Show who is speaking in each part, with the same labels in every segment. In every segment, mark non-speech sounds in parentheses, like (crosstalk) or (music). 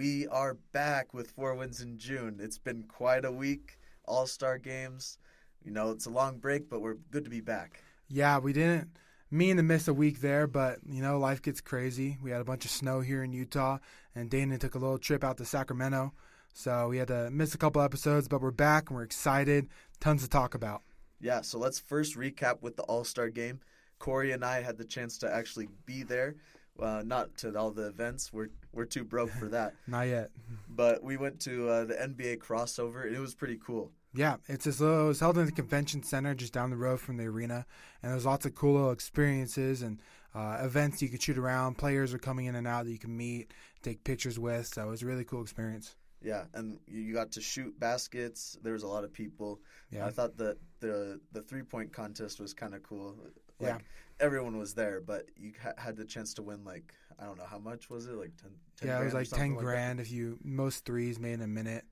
Speaker 1: we are back with four wins in June. It's been quite a week. All Star games. You know, it's a long break, but we're good to be back.
Speaker 2: Yeah, we didn't mean to miss a week there, but you know, life gets crazy. We had a bunch of snow here in Utah, and Dana took a little trip out to Sacramento, so we had to miss a couple episodes. But we're back and we're excited. Tons to talk about.
Speaker 1: Yeah, so let's first recap with the All Star game. Corey and I had the chance to actually be there. Uh, not to all the events. We're we're too broke for that. (laughs)
Speaker 2: Not yet.
Speaker 1: But we went to uh, the NBA crossover, and it was pretty cool.
Speaker 2: Yeah, it's as little, it was held in the convention center just down the road from the arena, and there's lots of cool little experiences and uh, events you could shoot around. Players are coming in and out that you can meet, take pictures with. So it was a really cool experience.
Speaker 1: Yeah, and you got to shoot baskets. There was a lot of people.
Speaker 2: Yeah.
Speaker 1: I thought that the the three point contest was kind of cool. Like,
Speaker 2: Yeah.
Speaker 1: Everyone was there, but you ha- had the chance to win like I don't know how much was it like 10, 10
Speaker 2: yeah, it was like ten
Speaker 1: that?
Speaker 2: grand if you most threes made in a minute.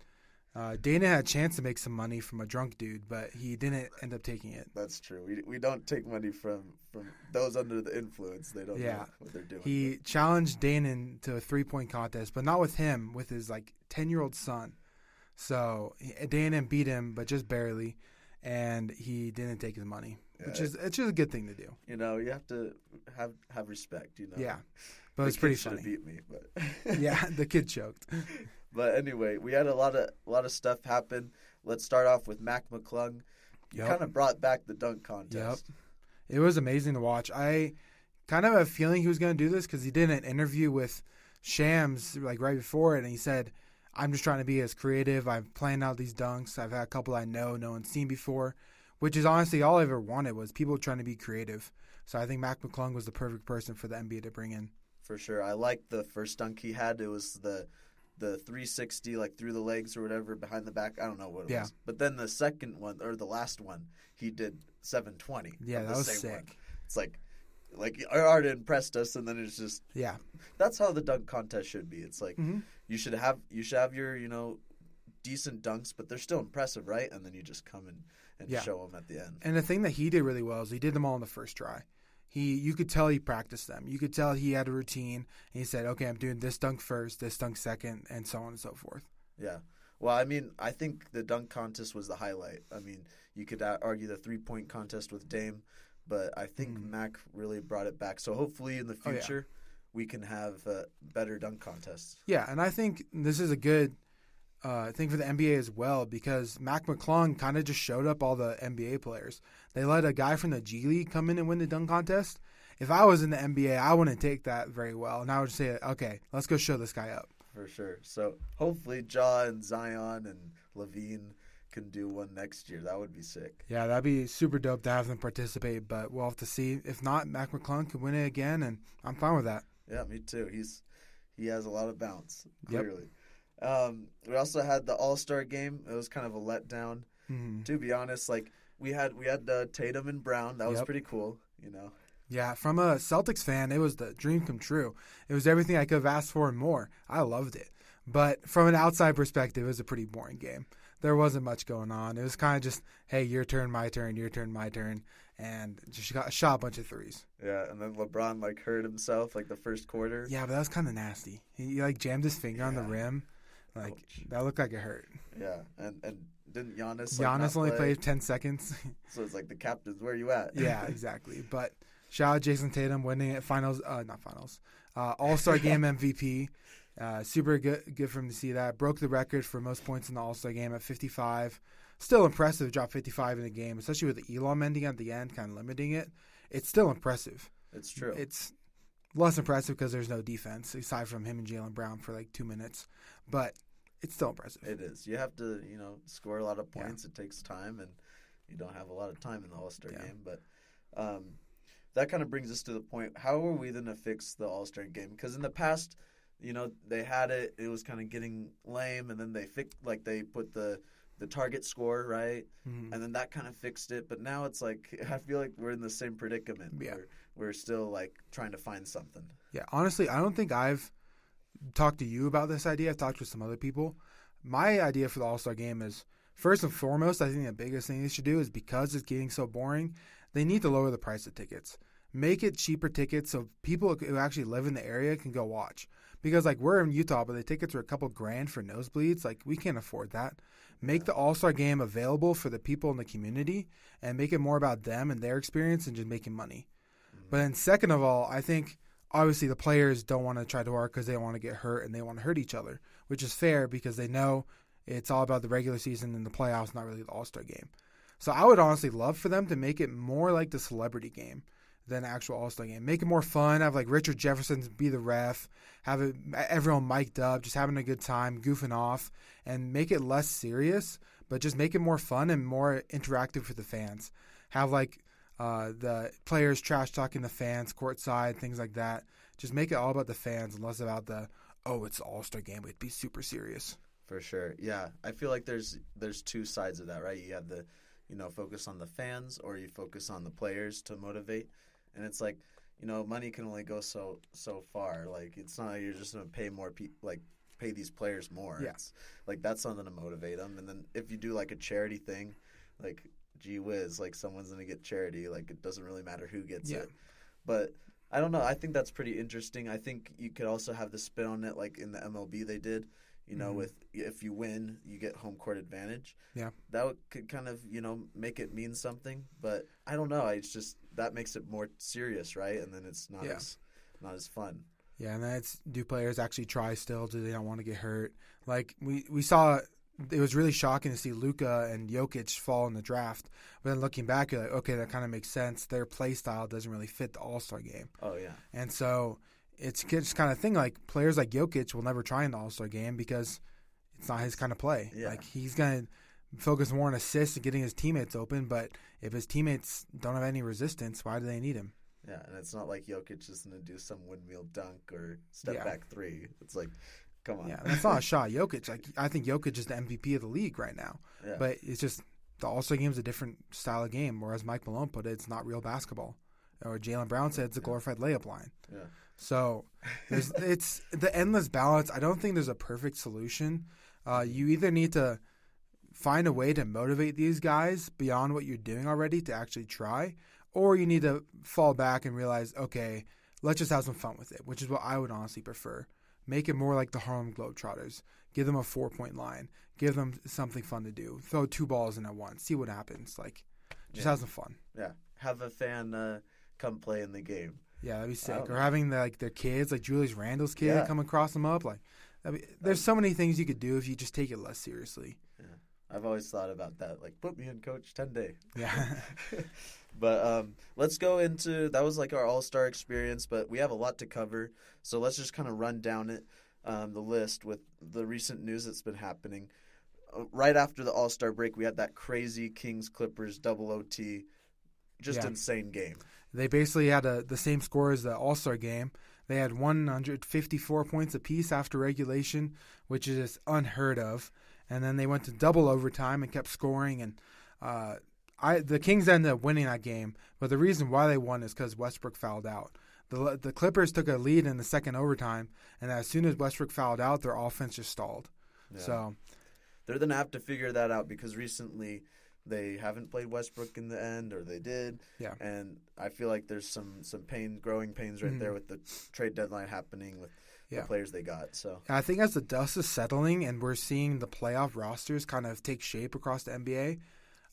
Speaker 2: Uh, Dana had a chance to make some money from a drunk dude, but he didn't end up taking it.
Speaker 1: That's true. We we don't take money from from those under the influence. They don't
Speaker 2: Yeah.
Speaker 1: know what they're doing.
Speaker 2: He challenged Dana to a three point contest, but not with him, with his like ten year old son. So Dana beat him, but just barely, and he didn't take his money, which is it's just a good thing to do.
Speaker 1: you know, you have to have have respect. You know.
Speaker 2: Yeah, but
Speaker 1: The
Speaker 2: it's pretty funny.
Speaker 1: Beat me, but (laughs)
Speaker 2: yeah, the kid choked. (laughs)
Speaker 1: But anyway, we had a lot of a lot of stuff happen. Let's start off with Mac McClung. You
Speaker 2: Yep.
Speaker 1: kind of brought back the dunk contest.
Speaker 2: It was amazing to watch. I kind of have a feeling he was going to do this because he did an interview with Shams like right before it, and he said, "I'm just trying to be as creative. I've planned out these dunks. I've had a couple I know no one's seen before, which is honestly all I ever wanted was people trying to be creative. So I think Mac McClung was the perfect person for the NBA to bring in.
Speaker 1: For sure. I liked the first dunk he had. It was the the 360 like through the legs or whatever behind the back. I don't know what it
Speaker 2: Yeah.
Speaker 1: was. But then the second one or the last one, he did 720.
Speaker 2: Yeah, that was sick.
Speaker 1: one. It's like like already impressed us and then it's just
Speaker 2: Yeah,
Speaker 1: that's how the dunk contest should be. It's like
Speaker 2: Mhm.
Speaker 1: you should have you should have your, you know, decent dunks, but they're still impressive, right? And then you just come and, and
Speaker 2: Yeah.
Speaker 1: show them at the end.
Speaker 2: And the thing that he did really well is he did them all in the first try. He, you could tell he practiced them. You could tell he had a routine. And he said, "Okay, I'm doing this dunk first, this dunk second, and so on and so forth."
Speaker 1: Yeah. Well, I mean, I think the dunk contest was the highlight. I mean, you could argue the three point contest with Dame, but I think
Speaker 2: Mhm.
Speaker 1: Mac really brought it back. So hopefully in the
Speaker 2: Oh, yeah.
Speaker 1: future, we can have uh, better dunk contests.
Speaker 2: Yeah, and I think this is a good uh, thing for the NBA as well because Mac McClung kind of just showed up all the NBA players. They let a guy from the G League come in and win the dunk contest. If I was in the NBA, I wouldn't take that very well, and I would say, "Okay, let's go show this guy up."
Speaker 1: For sure. So hopefully, Ja and Zion and LaVine can do one next year. That would be sick.
Speaker 2: Yeah, that'd be super dope to have them participate, but we'll have to see. If not, Mac McClung could win it again, and I'm fine with that.
Speaker 1: Yeah, me too. He's he has a lot of bounce.
Speaker 2: Yep.
Speaker 1: Um, we also had the All Star game. It was kind of a letdown.
Speaker 2: hmm
Speaker 1: To be honest, like we had we had uh, Tatum and Brown. That was pretty cool. You know.
Speaker 2: Yeah, from a Celtics fan, it was the dream come true. It was everything I could have asked for and more. I loved it. But from an outside perspective, it was a pretty boring game. There wasn't much going on. It was kind of just, hey, your turn, my turn, your turn, my turn, and just got shot a bunch of threes.
Speaker 1: Yeah, and then LeBron like hurt himself like the first quarter.
Speaker 2: Yeah, but that was kind of nasty. He, he, like jammed his finger on the rim. Like
Speaker 1: Ouch.
Speaker 2: that looked like it hurt.
Speaker 1: Yeah, and and didn't Giannis? Like,
Speaker 2: Giannis only
Speaker 1: play?
Speaker 2: played ten seconds. (laughs)
Speaker 1: So it's like the captains. Where you at?
Speaker 2: yeah, (laughs) exactly. But shout out Jayson Tatum winning it finals, uh, not finals, uh, All Star Game (laughs) MVP. Uh, super good, good for him to see that. Broke the record for most points in the All Star Game at 55. Still impressive to drop 55 in a game, especially with the Elam ending at the end, kind of limiting it. It's still impressive.
Speaker 1: it's true.
Speaker 2: It's less impressive because there's no defense aside from him and Jaylen Brown for like two minutes, but it's still impressive.
Speaker 1: It is. You have to, you know, score a lot of
Speaker 2: Yeah.
Speaker 1: points. It takes time, and you don't have a lot of time in the All Star
Speaker 2: Yeah.
Speaker 1: game. But um, that kind of brings us to the point: How are we going to fix the All Star game? Because in the past, you know, they had it. It was kind of getting lame, and then they fix like they put the the target score right,
Speaker 2: Mhm.
Speaker 1: and then that kind of fixed it. But now it's like (laughs) I feel like we're in the same predicament.
Speaker 2: Yeah.
Speaker 1: Where we're still like trying to find something.
Speaker 2: Yeah, honestly, I don't think I've talked to you about this idea. I've talked with some other people. My idea for the All Star game is first and foremost, I think the biggest thing they should do is because it's getting so boring, they need to lower the price of tickets. Make it cheaper tickets so people who actually live in the area can go watch. because like we're in Utah, but the tickets are a couple grand for nosebleeds. Like we can't afford that. Make the All Star game available for the people in the community and make it more about them and their experience and just making money. But then second of all, I think obviously the players don't want to try to work because they don't want to get hurt and they want to hurt each other, which is fair because they know it's all about the regular season and the playoffs, not really the All Star game. So I would honestly love for them to make it more like the celebrity game than actual All Star game. Make it more fun. Have like Richard Jefferson be the ref. Have it everyone mic'd up, just having a good time, goofing off, and make it less serious, but just make it more fun and more interactive for the fans. Have like uh, the players trash talking the fans courtside, things like that. Just make it all about the fans and less about the oh, it's All Star game. It'd be super serious.
Speaker 1: For sure. Yeah. I feel like there's there's two sides of that, right? You have the you know, focus on the fans or you focus on the players to motivate. And it's like, you know, money can only go so so far. Like it's not like you're just gonna pay more people like pay these players more.
Speaker 2: Yeah.
Speaker 1: It's like that's something to motivate them. And then if you do like a charity thing, like gee whiz, like someone's gonna get charity. Like it doesn't really matter who gets
Speaker 2: Yeah.
Speaker 1: it. But I don't know. I think that's pretty interesting. I think you could also have the spin on it, like in the MLB they did. You know,
Speaker 2: Mhm.
Speaker 1: with if you win, you get home court advantage.
Speaker 2: Yeah.
Speaker 1: that would, could kind of you know make it mean something. But I don't know. It's just that makes it more serious, right? And then it's not
Speaker 2: Yeah.
Speaker 1: as not as fun.
Speaker 2: Yeah, and then it's do players actually try still? Do they not want to get hurt? Like we we saw, it was really shocking to see Luka and Jokic fall in the draft. But then looking back, you're like, okay, that kind of makes sense. Their play style doesn't really fit the All Star game,
Speaker 1: Oh yeah,
Speaker 2: and so it's just kind of thing. Like players like Jokic will never try in the All Star game because it's not his kind of play.
Speaker 1: Yeah.
Speaker 2: Like he's gonna focus more on assists and getting his teammates open. But if his teammates don't have any resistance, why do they need him?
Speaker 1: yeah. And it's not like Jokic is gonna do some windmill dunk or step
Speaker 2: Yeah.
Speaker 1: back three. It's like, come on.
Speaker 2: Yeah, that's not a (laughs) shot. Jokic, like I think Jokic is the MVP of the league right now.
Speaker 1: Yeah.
Speaker 2: But it's just the All Star game is a different style of game. Whereas Mike Malone put it, it's not real basketball. Or Jaylen Brown said it's a glorified layup line.
Speaker 1: Yeah.
Speaker 2: So there's, (laughs) it's the endless balance. I don't think there's a perfect solution. Uh, you either need to find a way to motivate these guys beyond what you're doing already to actually try, or you need to fall back and realize, okay, let's just have some fun with it, which is what I would honestly prefer. Make it more like the Harlem Globetrotters. Give them a four point line. Give them something fun to do. Throw two balls in at once. See what happens. Like, just
Speaker 1: Yeah.
Speaker 2: have some fun.
Speaker 1: yeah. Have a fan uh, come play in the game.
Speaker 2: Yeah, that'd be sick. Or
Speaker 1: know.
Speaker 2: having the, like their kids, like Julius Randle's kid,
Speaker 1: Yeah.
Speaker 2: come across them up. Like, that'd be, there's so many things you could do if you just take it less seriously.
Speaker 1: I've always thought about that. Like, put me in, coach, ten day.
Speaker 2: Yeah. (laughs)
Speaker 1: but um, let's go into that was like our all star experience, but we have a lot to cover, so let's just kind of run down it, um, the list with the recent news that's been happening. Uh, right after the All Star break, we had that crazy Kings Clippers double OT, just
Speaker 2: Yeah.
Speaker 1: insane game.
Speaker 2: they basically had a, the same score as the All Star game. They had 154 points apiece after regulation, which is unheard of. And then they went to double overtime and kept scoring. And uh, I the Kings ended up winning that game. But the reason why they won is because Westbrook fouled out. The the Clippers took a lead in the second overtime, and as soon as Westbrook fouled out, their offense just stalled.
Speaker 1: Yeah.
Speaker 2: So
Speaker 1: they're gonna have to figure that out because recently they haven't played Westbrook in the end, or they did.
Speaker 2: Yeah.
Speaker 1: And I feel like there's some some pain, growing pains right
Speaker 2: Mhm.
Speaker 1: there with the trade deadline happening with
Speaker 2: Yeah.
Speaker 1: the players they got. So
Speaker 2: I think as the dust is settling and we're seeing the playoff rosters kind of take shape across the NBA,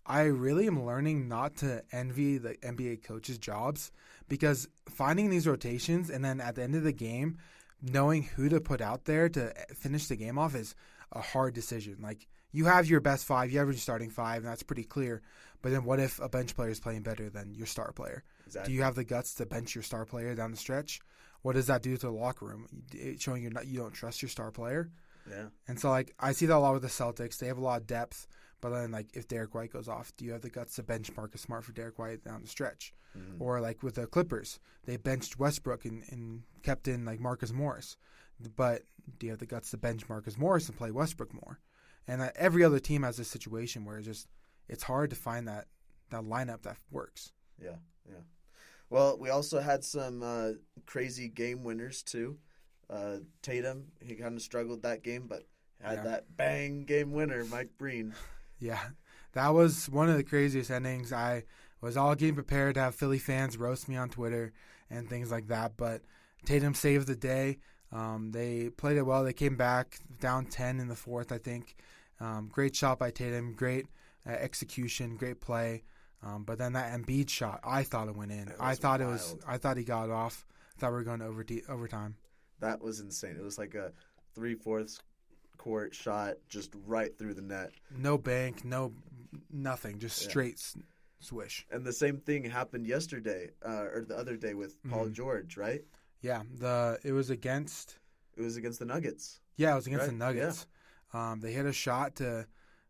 Speaker 2: I really am learning not to envy the NBA coaches' jobs because finding these rotations and then at the end of the game, knowing who to put out there to finish the game off is a hard decision. Like you have your best five, you have your starting five, and that's pretty clear. But then what if a bench player is playing better than your star player?
Speaker 1: exactly.
Speaker 2: Do you have the guts to bench your star player down the stretch? What does that do to the locker room? It- showing you're you don't trust your star player.
Speaker 1: yeah.
Speaker 2: And so, like, I see that a lot with the Celtics. They have a lot of depth, but then, like, if Derrick White goes off, do you have the guts to bench Marcus Smart for Derrick White down the stretch?
Speaker 1: Mhm.
Speaker 2: Or like with the Clippers, they benched Westbrook and, and kept in like Marcus Morris, but do you have the guts to bench Marcus Morris and play Westbrook more? And uh, every other team has this situation where it's just it's hard to find that that lineup that works.
Speaker 1: Yeah, yeah. Well, we also had some uh, crazy game winners too. Uh, Tatum, he kind of struggled that game, but had
Speaker 2: Yeah.
Speaker 1: that bang game winner, Mike Breen. (laughs)
Speaker 2: Yeah, that was one of the craziest endings. I was all getting prepared to have Philly fans roast me on Twitter and things like that, but Tatum saved the day. Um, they played it well. They came back down 10 in the fourth, I think. Um, great shot by Tatum. Great uh, execution. Great play. Um, but then that Embiid shot, I thought it went in.
Speaker 1: It
Speaker 2: I thought it was. I thought he got off. I thought we were going to over overtime.
Speaker 1: That was insane. It was like a three fourths court shot just right through the net.
Speaker 2: No bank. No nothing. Just
Speaker 1: Yeah.
Speaker 2: straight s- swish.
Speaker 1: And the same thing happened yesterday, uh, or the other day with Paul
Speaker 2: Mhm.
Speaker 1: George, right?
Speaker 2: Yeah. The it was against.
Speaker 1: It was against the Nuggets.
Speaker 2: Yeah, it was against
Speaker 1: Right,
Speaker 2: the Nuggets. Um, they hit a shot to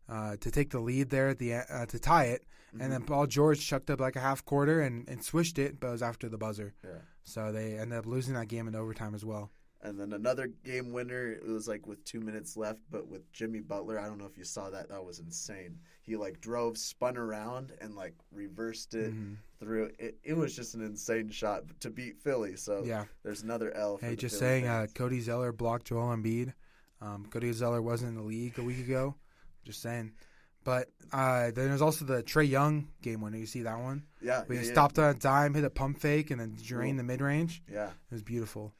Speaker 2: uh, to take the lead there at the uh, to tie it, and then
Speaker 1: Mhm.
Speaker 2: Paul George chucked up like a half quarter and, and swished it, but it was after the buzzer.
Speaker 1: Yeah.
Speaker 2: So they ended up losing that game in overtime as well.
Speaker 1: And then another game winner. It was like with two minutes left, but with Jimmy Butler. I don't know if you saw that. That was insane. He like drove, spun around, and like reversed it
Speaker 2: Mhm.
Speaker 1: through. It, it was just an insane shot to beat Philly. So
Speaker 2: Yeah.
Speaker 1: there's another L. For
Speaker 2: Hey, just
Speaker 1: Philly
Speaker 2: saying, uh. Cody Zeller blocked Joel Embiid. Um, Cody Zeller wasn't in the league a week ago. Just saying. But uh, then there's also the Trae Young game winner. You see that one?
Speaker 1: yeah,
Speaker 2: We
Speaker 1: yeah, yeah.
Speaker 2: stopped on a dime, hit a pump fake, and then drained
Speaker 1: Cool.
Speaker 2: the mid range.
Speaker 1: Yeah.
Speaker 2: It was beautiful.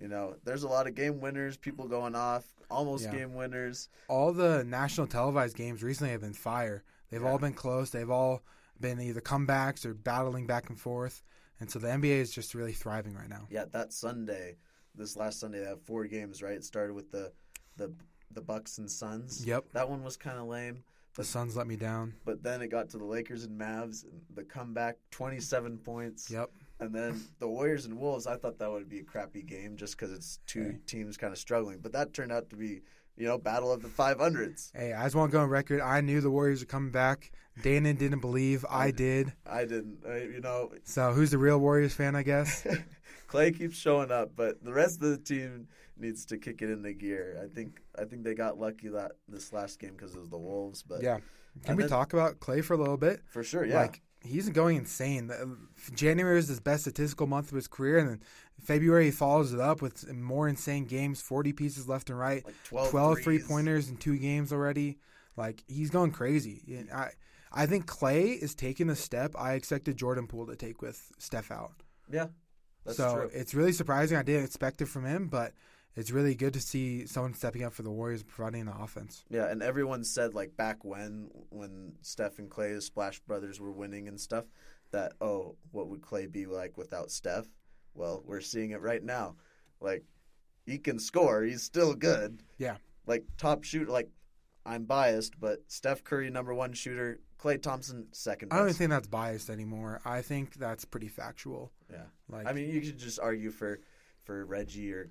Speaker 1: You know, there's a lot of game winners, people going off, almost
Speaker 2: Yeah.
Speaker 1: game winners.
Speaker 2: all the national televised games recently have been fire. They've
Speaker 1: Yeah.
Speaker 2: all been close. They've all been either comebacks or battling back and forth. And so the NBA is just really thriving right now.
Speaker 1: Yeah, that Sunday, this last Sunday, they have four games. Right, it started with the the the Bucks and Suns.
Speaker 2: Yep.
Speaker 1: That one was kind of lame,
Speaker 2: The Suns let me down.
Speaker 1: but then it got to the Lakers and Mavs. And the comeback, 27 points.
Speaker 2: Yep.
Speaker 1: And then the Warriors and Wolves. I thought that would be a crappy game just because it's two
Speaker 2: Okay.
Speaker 1: teams kind of struggling. But that turned out to be, you know, battle of the 500s.
Speaker 2: Hey, I just want to go on record. I knew the Warriors were coming back. Dana didn't believe. I did.
Speaker 1: I didn't, uh, you know,
Speaker 2: So who's the real Warriors fan, I guess? (laughs)
Speaker 1: Klay keeps showing up, but the rest of the team needs to kick it into gear. I think I think they got lucky that this last game because it was the Wolves, but
Speaker 2: yeah. Can we
Speaker 1: then-
Speaker 2: talk about Klay for a little bit?
Speaker 1: for sure, yeah.
Speaker 2: Like he's going insane. January is his best statistical month of his career, and then February he follows it up with more insane games, forty pieces left and right,
Speaker 1: like 12,
Speaker 2: 12 three pointers in two games already. Like he's going crazy. I I think Klay is taking a step I expected Jordan Poole to take with Steph out.
Speaker 1: Yeah, that's
Speaker 2: so
Speaker 1: true.
Speaker 2: it's really surprising. I didn't expect it from him, but it's really good to see someone stepping up for the Warriors, providing the offense.
Speaker 1: Yeah, and everyone said like back when when Steph and Klay, the Splash Brothers, were winning and stuff, that oh, what would Klay be like without Steph? Well, we're seeing it right now. Like he can score, he's still good.
Speaker 2: Yeah.
Speaker 1: Like top shooter. Like I'm biased, but Steph Curry number one shooter, Klay Thompson second.
Speaker 2: I don't even think that's biased anymore. I think that's pretty factual.
Speaker 1: Yeah.
Speaker 2: Like
Speaker 1: I mean, you could just argue for for Reggie or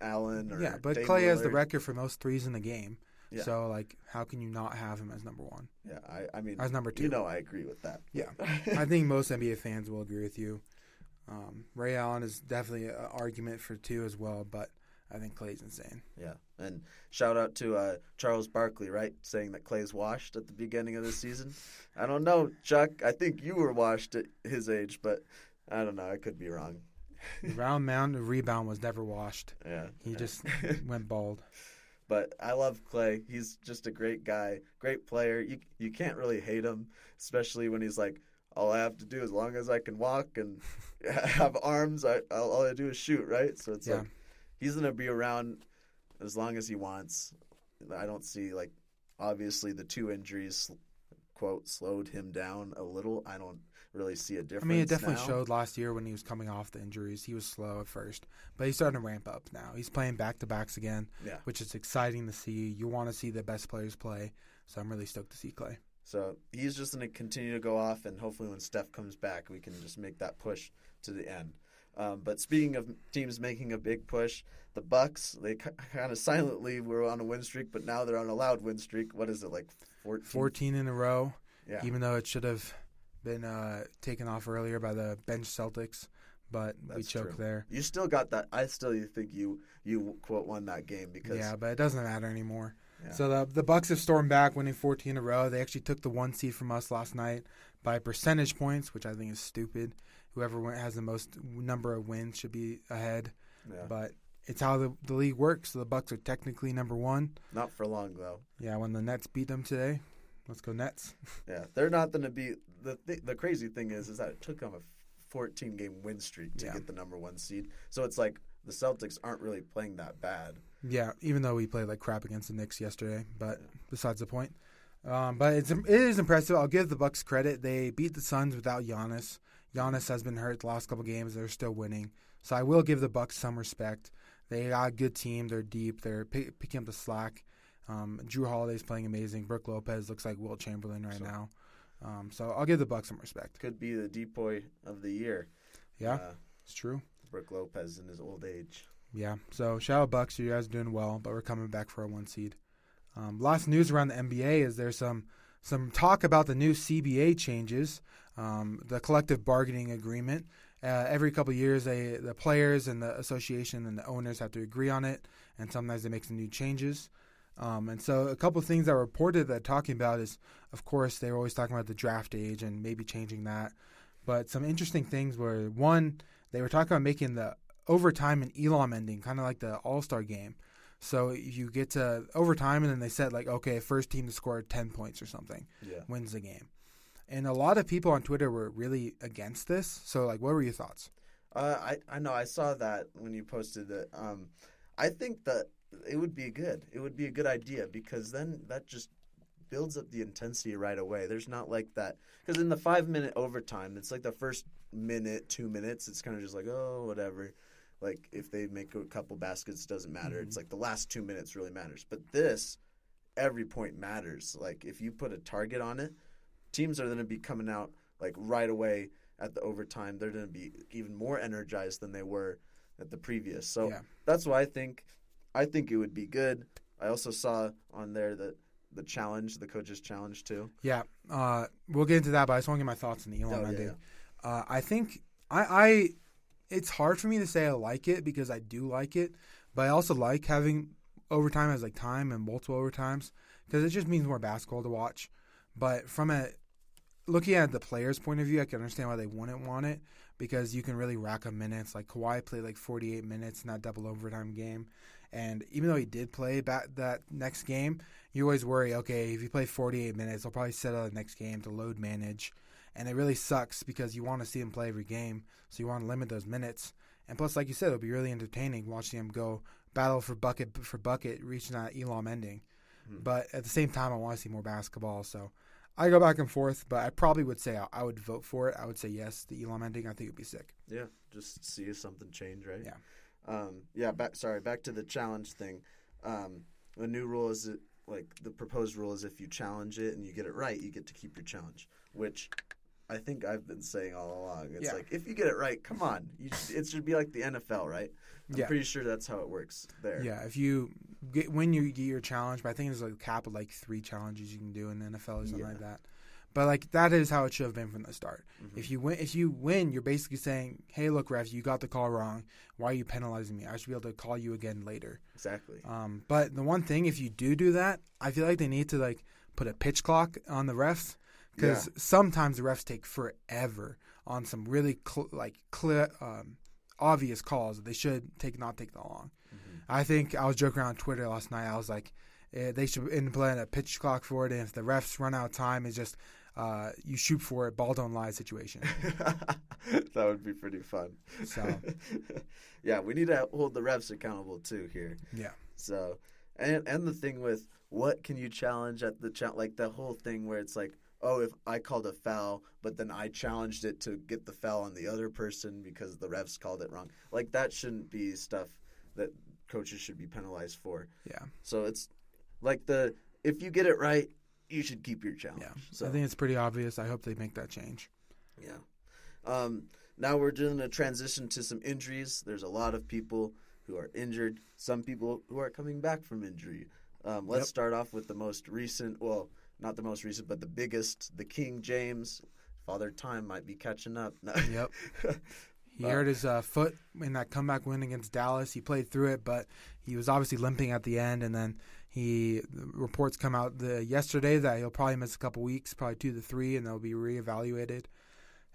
Speaker 1: Allen or
Speaker 2: yeah, but
Speaker 1: Dame
Speaker 2: Klay has the record for most threes in the game.
Speaker 1: Yeah.
Speaker 2: So like, how can you not have him as number one?
Speaker 1: Yeah, I, I mean,
Speaker 2: As number two.
Speaker 1: you know, I agree with that.
Speaker 2: Yeah. (laughs) I think most NBA fans will agree with you. Um, Ray Allen is definitely an argument for two as well, but I think Klay's insane.
Speaker 1: Yeah, and shout out to uh, Charles Barkley, right, saying that Klay's washed at the beginning of the season. I don't know, Chuck. I think you were washed at his age, but I don't know. I could be wrong.
Speaker 2: The round mound rebound was never washed.
Speaker 1: Yeah,
Speaker 2: He just (laughs) went bald.
Speaker 1: But I love Klay. He's just a great guy, great player. You you can't really hate him, especially when he's like, all I have to do as long as I can walk and (laughs) have arms, I all, all I do is shoot, right? So it's
Speaker 2: Yeah.
Speaker 1: like he's gonna be around as long as he wants. I don't see like obviously the two injuries quote slowed him down a little. I don't really see a difference.
Speaker 2: I mean, it definitely
Speaker 1: now.
Speaker 2: showed last year when he was coming off the injuries. He was slow at first, but he's starting to ramp up now. He's playing back to backs again,
Speaker 1: Yeah.
Speaker 2: which is exciting to see. You want to see the best players play, so I'm really stoked to see Klay.
Speaker 1: So he's just going to continue to go off, and hopefully, when Steph comes back, we can just make that push to the end. Um, but speaking of teams making a big push, the Bucks they kind of silently were on a win streak, but now they're on a loud win streak. What is it like? 14?
Speaker 2: 14 in a row,
Speaker 1: Yeah.
Speaker 2: even though it should have been uh, taken off earlier by the bench Celtics, but we choked
Speaker 1: true.
Speaker 2: there.
Speaker 1: You still got that. I still think you you quote won that game because
Speaker 2: Yeah, but it doesn't matter anymore.
Speaker 1: Yeah.
Speaker 2: So the the Bucks have stormed back, winning 14 in a row. They actually took the one seed from us last night by percentage points, which I think is stupid. Whoever has the most number of wins should be ahead.
Speaker 1: yeah.
Speaker 2: But it's how the, the league works. So the Bucks are technically number one.
Speaker 1: not for long though.
Speaker 2: Yeah, when the Nets beat them today, let's go Nets. (laughs)
Speaker 1: Yeah, they're not going to be the th- the crazy thing is is that it took them a 14 game win streak to
Speaker 2: Yeah.
Speaker 1: get the number one seed. So it's like the Celtics aren't really playing that bad.
Speaker 2: Yeah, even though we played like crap against the Knicks yesterday, but besides the point. Um, but it's it is impressive. I'll give the Bucks credit. They beat the Suns without Giannis. Giannis has been hurt the last couple games. They're still winning, so I will give the Bucks some respect. They got a good team. They're deep. They're pick, picking up the slack. Um, Jrue Holiday's playing amazing. Brook Lopez looks like Wilt Chamberlain right
Speaker 1: So-
Speaker 2: now. Um, so I'll give the Bucks some respect.
Speaker 1: Could be the DPOY of the year.
Speaker 2: Yeah,
Speaker 1: uh,
Speaker 2: it's true.
Speaker 1: Brook Lopez in his old age.
Speaker 2: Yeah. So shout out Bucks. You guys are doing well, but we're coming back for a one seed. Um, last news around the NBA is there's some some talk about the new CBA changes, um, the collective bargaining agreement. Uh, every couple of years, they the players and the association and the owners have to agree on it, and sometimes they make some new changes. Um, and so, a couple of things that were reported that talking about is, of course, they were always talking about the draft age and maybe changing that. But some interesting things were one, they were talking about making the overtime and Elam ending, kind of like the All Star game. So you get to overtime, and then they said like, okay, first team to score ten points or something
Speaker 1: Yeah.
Speaker 2: wins the game. And a lot of people on Twitter were really against this. So like, what were your thoughts?
Speaker 1: Uh, I I know I saw that when you posted it. Um, I think that it would be good. It would be a good idea because then that just builds up the intensity right away. There's not like that because in the five minute overtime, it's like the first minute, two minutes. It's kind of just like oh whatever. Like if they make a couple baskets, doesn't matter. It's mm-hmm. like the last two minutes really matters. But this, every point matters. Like if you put a target on it, teams are going to be coming out like right away at the overtime. They're going to be even more energized than they were at the previous. So
Speaker 2: Yeah.
Speaker 1: that's why I think I think it would be good. I also saw on there that the challenge, the coaches challenge too.
Speaker 2: Yeah, uh, we'll get into that, but I just want to get my thoughts on the Elam
Speaker 1: Oh, yeah,
Speaker 2: ending. Uh, I think I, I, it's hard for me to say I like it because I do like it, but I also like having overtime as like time and multiple overtimes because it just means more basketball to watch. But from a looking at the player's point of view, I can understand why they wouldn't want it because you can really rack up minutes. Like Kawhi played like 48 minutes in that double overtime game, and even though he did play back that next game, you always worry, okay, if you play 48 minutes, they'll probably set out the next game to load manage. And it really sucks because you want to see him play every game, so you want to limit those minutes. And plus, like you said, it'll be really entertaining watching him go battle for bucket for bucket, reaching that Elam ending.
Speaker 1: Hmm.
Speaker 2: But at the same time, I want to see more basketball. So I go back and forth, but I probably would say I, I would vote for it. I would say yes, the Elam ending. I think it'd be sick.
Speaker 1: Yeah, just see if something change, right?
Speaker 2: Yeah.
Speaker 1: Um, yeah. Back. Sorry. Back to the challenge thing. Um, the new rule is that, like the proposed rule is if you challenge it and you get it right, you get to keep your challenge. Which I think I've been saying all along. It's
Speaker 2: Yeah.
Speaker 1: like if you get it right, come on. You it should be like the NFL, right? I'm
Speaker 2: Yeah.
Speaker 1: pretty sure that's how it works there.
Speaker 2: Yeah, if you get when you get your challenge, but I think there's like a cap of like three challenges you can do in the NFL or something
Speaker 1: Yeah.
Speaker 2: like that. But like that is how it should have been from the start.
Speaker 1: Mhm.
Speaker 2: If you win, if you win, you're basically saying, "Hey, look, refs, you got the call wrong. Why are you penalizing me? I should be able to call you again later."
Speaker 1: Exactly.
Speaker 2: Um, but the one thing, if you do do that, I feel like they need to like put a pitch clock on the refs because sometimes the refs take forever on some really cl- like clear, um, obvious calls that they should take not take that long.
Speaker 1: Mhm.
Speaker 2: I think I was joking around Twitter last night. I was like, eh, they should implement a pitch clock for it, and if the refs run out of time, it's just uh, you shoot for it, ball don't lie situation. (laughs)
Speaker 1: that would be pretty fun.
Speaker 2: So- (laughs)
Speaker 1: yeah, we need to hold the refs accountable too here.
Speaker 2: Yeah.
Speaker 1: So, and and the thing with what can you challenge at the cha- like the whole thing where it's like, oh, if I called a foul, but then I challenged it to get the foul on the other person because the refs called it wrong. Like that shouldn't be stuff that coaches should be penalized for.
Speaker 2: Yeah.
Speaker 1: So it's like the if you get it right, you should keep your challenge.
Speaker 2: Yeah,
Speaker 1: So
Speaker 2: I think it's pretty obvious. I hope they make that change.
Speaker 1: yeah. Um, now we're doing a transition to some injuries. There's a lot of people who are injured. Some people who are coming back from injury. Um, let's
Speaker 2: Yep.
Speaker 1: start off with the most recent. Well, not the most recent, but the biggest. The King James. Father Time might be catching up. No.
Speaker 2: Yep. (laughs) He
Speaker 1: Uh,
Speaker 2: hurt his uh, foot in that comeback win against Dallas. He played through it, but he was obviously limping at the end. And then he reports come out the yesterday that he'll probably miss a couple weeks, probably two to three, and they'll be reevaluated.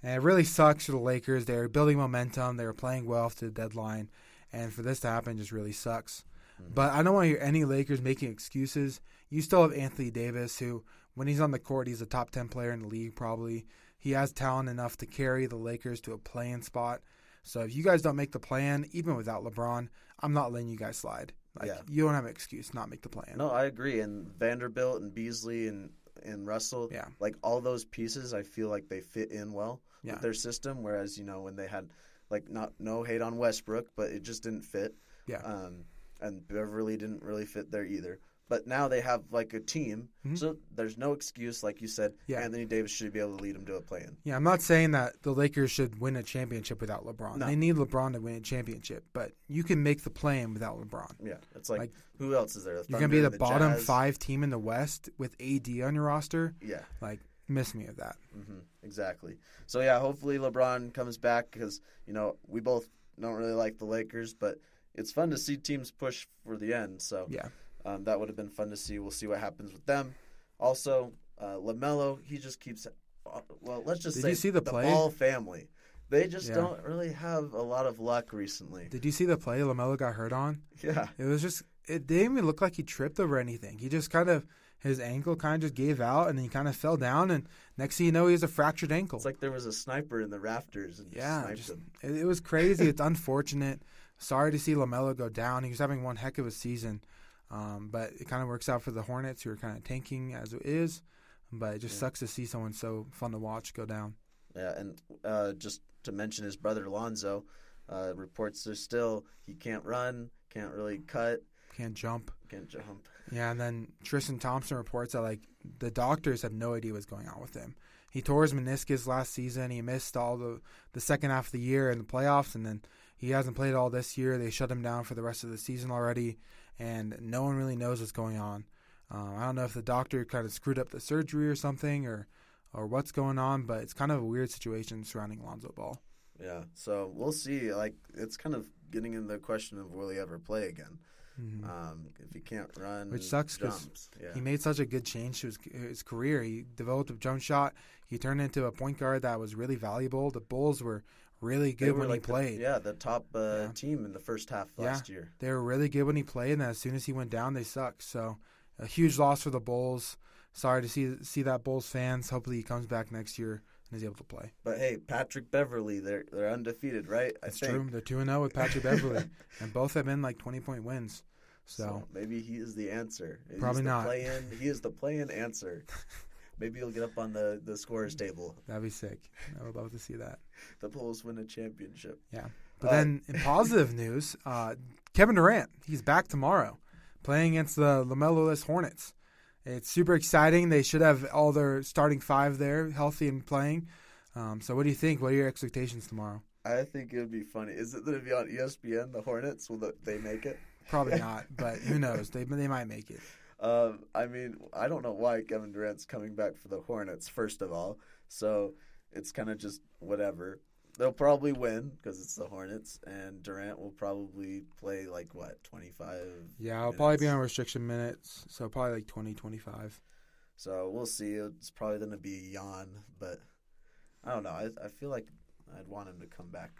Speaker 2: And it really sucks for the Lakers. They're building momentum. They were play-in well to the deadline, and for this to happen just really sucks.
Speaker 1: Mhm.
Speaker 2: But I don't want to hear any Lakers making excuses. You still have Anthony Davis, who, when he's on the court, he's a top 10 player in the league, probably. He has talent enough to carry the Lakers to a playing spot. So if you guys don't make the play-in, even without LeBron, I'm not letting you guys slide. Like
Speaker 1: Yeah.
Speaker 2: you don't have an excuse to not make the play-in.
Speaker 1: No, I agree. And Vanderbilt and Beasley and and Russell,
Speaker 2: Yeah.
Speaker 1: like all those pieces, I feel like they fit in well
Speaker 2: Yeah.
Speaker 1: with their system. Whereas you know when they had like not no hate on Westbrook, but it just didn't fit.
Speaker 2: Yeah.
Speaker 1: Um, and Beverley didn't really fit there either. But now they have like a team,
Speaker 2: Mhm.
Speaker 1: so there's no excuse, like you said.
Speaker 2: Yeah.
Speaker 1: Anthony Davis should be able to lead them to a play-in.
Speaker 2: Yeah, I'm not saying that the Lakers should win a championship without LeBron.
Speaker 1: No.
Speaker 2: They need LeBron to win a championship, but you can make the play-in without LeBron.
Speaker 1: Yeah, it's like,
Speaker 2: Like,
Speaker 1: who else is there?
Speaker 2: You're gonna be
Speaker 1: Thunder,
Speaker 2: the, bottom
Speaker 1: Jazz?
Speaker 2: five team in the West with AD on your roster.
Speaker 1: Yeah.
Speaker 2: Like, miss me of that.
Speaker 1: hmm exactly. So yeah, hopefully LeBron comes back because you know we both don't really like the Lakers, but it's fun to see teams push for the end. So
Speaker 2: Yeah.
Speaker 1: Um, that would have been fun to see. We'll see what happens with them. Also, uh, Lamelo, he just keeps. uh, Well, let's just
Speaker 2: Did
Speaker 1: say
Speaker 2: you see the play?
Speaker 1: Ball family. They just
Speaker 2: Yeah.
Speaker 1: don't really have a lot of luck recently.
Speaker 2: Did you see the play Lamelo got hurt on?
Speaker 1: Yeah,
Speaker 2: It was just it didn't even look like he tripped over anything. He just kind of his ankle kind of just gave out and he kind of fell down and next thing you know he has a fractured ankle.
Speaker 1: it's like there was a sniper in the rafters and
Speaker 2: yeah,
Speaker 1: sniped
Speaker 2: just,
Speaker 1: him.
Speaker 2: it, it was crazy. it's unfortunate. Sorry to see Lamelo go down. He was having one heck of a season, um, but it kind of works out for the Hornets, who are kind of tanking as it is. But it just
Speaker 1: Yeah.
Speaker 2: sucks to see someone so fun to watch go down.
Speaker 1: Yeah, and uh, just to mention his brother Lonzo, uh, reports are still he can't run, can't really cut,
Speaker 2: Can't jump.
Speaker 1: can't jump.
Speaker 2: Yeah, and then Tristan Thompson reports that like the doctors have no idea what's going on with him. He tore his meniscus last season. He missed all the the second half of the year in the playoffs, and then he hasn't played all this year. They shut him down for the rest of the season already, and no one really knows what's going on. Um, I don't know if the doctor kind of screwed up the surgery or something, or or what's going on, but it's kind of a weird situation surrounding Lonzo Ball.
Speaker 1: Yeah, so we'll see. Like it's kind of getting into the question of will he ever play again?
Speaker 2: Mhm.
Speaker 1: Um, if he can't run,
Speaker 2: Which sucks 'cause
Speaker 1: jumps. Yeah,
Speaker 2: He made such a good change to his, his career. He developed a jump shot. He turned into a point guard that was really valuable. The Bulls were really good when
Speaker 1: like
Speaker 2: he played.
Speaker 1: The, yeah, the top uh,
Speaker 2: Yeah.
Speaker 1: team in the first half
Speaker 2: Yeah.
Speaker 1: last year.
Speaker 2: They were really good when he played, and as soon as he went down, they sucked. So, a huge loss for the Bulls. Sorry to see see that Bulls fans. Hopefully, he comes back next year and is able to play.
Speaker 1: But hey, Patrick Beverley, they're they're undefeated, right? I
Speaker 2: That's
Speaker 1: think.
Speaker 2: true. They're two and zero with Patrick Beverley, (laughs) and both have been like twenty point wins.
Speaker 1: So,
Speaker 2: So,
Speaker 1: maybe he is the answer.
Speaker 2: Probably not.
Speaker 1: Play-in, he is the play-in answer. (laughs) maybe he'll get up on the the scorers table.
Speaker 2: that'd be sick. I would love to see that.
Speaker 1: The Bulls win a championship. Yeah.
Speaker 2: But
Speaker 1: Uh,
Speaker 2: then, in positive (laughs) news, uh, Kevin Durant, he's back tomorrow, playing against the Lamelo-less Hornets. It's super exciting. They should have all their starting five there, healthy and playing. Um, so, what do you think? What are your expectations tomorrow?
Speaker 1: I think it would be funny. Is it going to be on ESPN? The Hornets will they make it?
Speaker 2: Probably (laughs) not, but who knows? They they might make it.
Speaker 1: Um, I mean, I don't know why Kevin Durant's coming back for the Hornets. First of all, so it's kind of just whatever. They'll probably win because it's the Hornets, and Durant will probably play like what twenty five.
Speaker 2: Yeah, I'll probably be on restriction minutes, so probably like 20, 25.
Speaker 1: So we'll see. It's probably going to be a yawn, but I don't know. I I feel like I'd want him to come back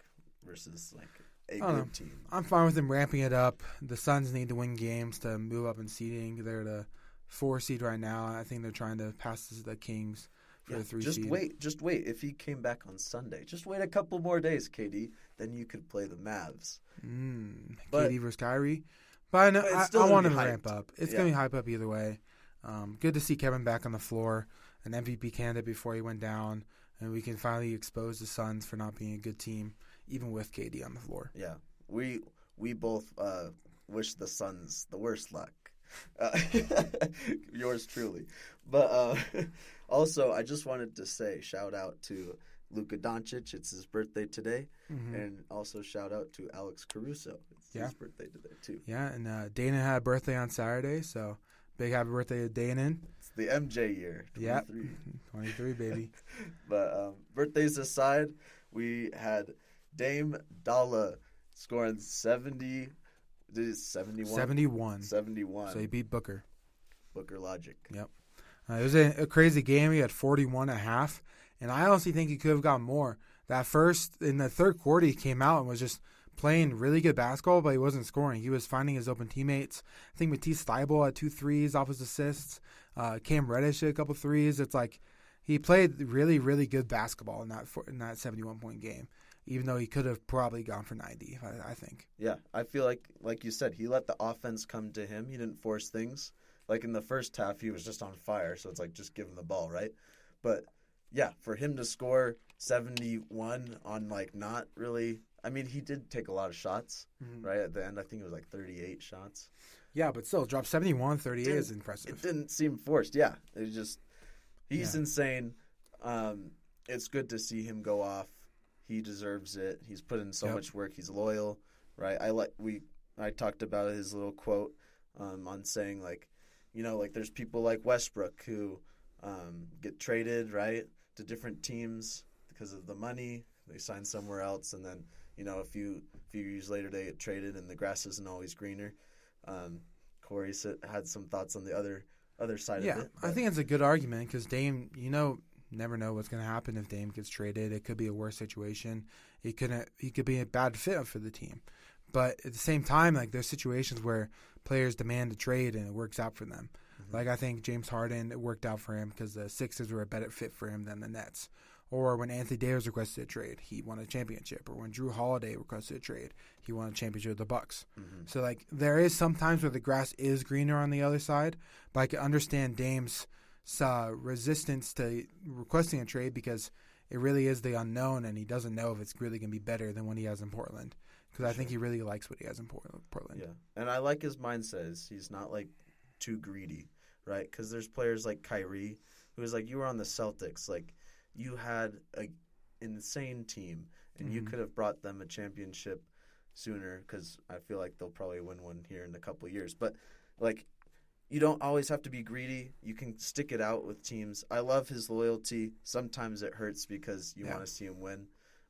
Speaker 1: versus like a
Speaker 2: I
Speaker 1: good team.
Speaker 2: I'm fine with them ramping it up. The Suns need to win games to move up in seeding. They're the four seed right now. I think they're trying to pass the Kings for
Speaker 1: Yeah,
Speaker 2: the three
Speaker 1: just
Speaker 2: seed.
Speaker 1: Just wait, just wait. If he came back on Sunday, just wait a couple more days, KD. Then you could play the Mavs.
Speaker 2: Mm,
Speaker 1: But-
Speaker 2: KD versus Kyrie. But I know
Speaker 1: But
Speaker 2: I, I want him to ramp up. It's
Speaker 1: Yeah.
Speaker 2: gonna be hype up either way. Um, good to see Kevin back on the floor, an MVP candidate before he went down, and we can finally expose the Suns for not being a good team, even with KD on the floor.
Speaker 1: Yeah, we we both uh, wish the Suns the worst luck. Uh, (laughs) yours truly, but uh, (laughs) also I just wanted to say shout out to Luka Doncic. It's his birthday today,
Speaker 2: Mhm.
Speaker 1: and also shout out to Alex Caruso. It's
Speaker 2: Yeah.
Speaker 1: his birthday today too.
Speaker 2: Yeah, and uh, Dana had a birthday on Saturday, so big happy birthday to Dana.
Speaker 1: It's the MJ year.
Speaker 2: Yeah.
Speaker 1: 23. (laughs)
Speaker 2: 23, baby.
Speaker 1: But um, birthdays aside, we had Dame Dolla scoring 70, did it 71?
Speaker 2: 71.
Speaker 1: 71.
Speaker 2: So he beat Booker.
Speaker 1: Booker Logic. Yep.
Speaker 2: Uh, it was a, a crazy game. He had 41 and a half, and I honestly think he could have got more. That first, in the third quarter, he came out and was just playing really good basketball, but he wasn't scoring. He was finding his open teammates. I think Matisse Thybulle had two threes off his assists. Uh, Cam Reddish had a couple threes. It's like he played really, really good basketball in that in that 71 point game. Even though he could have probably gone for 90. I, I think.
Speaker 1: Yeah, I feel like, like you said, he let the offense come to him. He didn't force things. Like in the first half, he was just on fire. So it's like just give him the ball, right? But yeah, for him to score 71 on like not really. I mean, he did take a lot of shots,
Speaker 2: Mhm.
Speaker 1: right? At the end, I think it was like 38 shots.
Speaker 2: Yeah, but still, drop 71, 38 is
Speaker 1: Didn't-
Speaker 2: impressive.
Speaker 1: It didn't seem forced. Yeah, it just he's
Speaker 2: Yeah.
Speaker 1: insane. Um, it's good to see him go off. He deserves it. He's put in so
Speaker 2: Yep.
Speaker 1: much work. He's loyal, right? I like we I talked about his little quote um, on saying like, you know, like there's people like Westbrook who um, get traded right to different teams because of the money. They sign somewhere else, and then you know a few few years later they get traded, and the grass isn't always greener. Um, Corey had some thoughts on the other other side
Speaker 2: Yeah,
Speaker 1: of it.
Speaker 2: I think it's a good argument because Dame, you know, never know what's going to happen if Dame gets traded. It could be a worse situation. He could he could be a bad fit for the team. But at the same time, like there's situations where players demand a trade and it works out for them.
Speaker 1: Mhm.
Speaker 2: Like I think James Harden, it worked out for him because the Sixers were a better fit for him than the Nets. Or when Anthony Davis requested a trade, he won a championship. Or when Jrue Holiday requested a trade, he won a championship with the Bucks.
Speaker 1: Mhm.
Speaker 2: So like there is sometimes where the grass is greener on the other side, but I can understand Dame's uh, resistance to requesting a trade because it really is the unknown, and he doesn't know if it's really going to be better than what he has in Portland. Because I think he really likes what he has in Portland.
Speaker 1: Yeah, and I like his mindset. Is he's not like too greedy, right? Because there's players like Kyrie, who is like you were on the Celtics, like you had a insane team, and you
Speaker 2: Mhm.
Speaker 1: could have brought them a championship sooner. Because I feel like they'll probably win one here in a couple of years. But like, you don't always have to be greedy. You can stick it out with teams. I love his loyalty. Sometimes it hurts because you
Speaker 2: Yeah.
Speaker 1: want to see him win,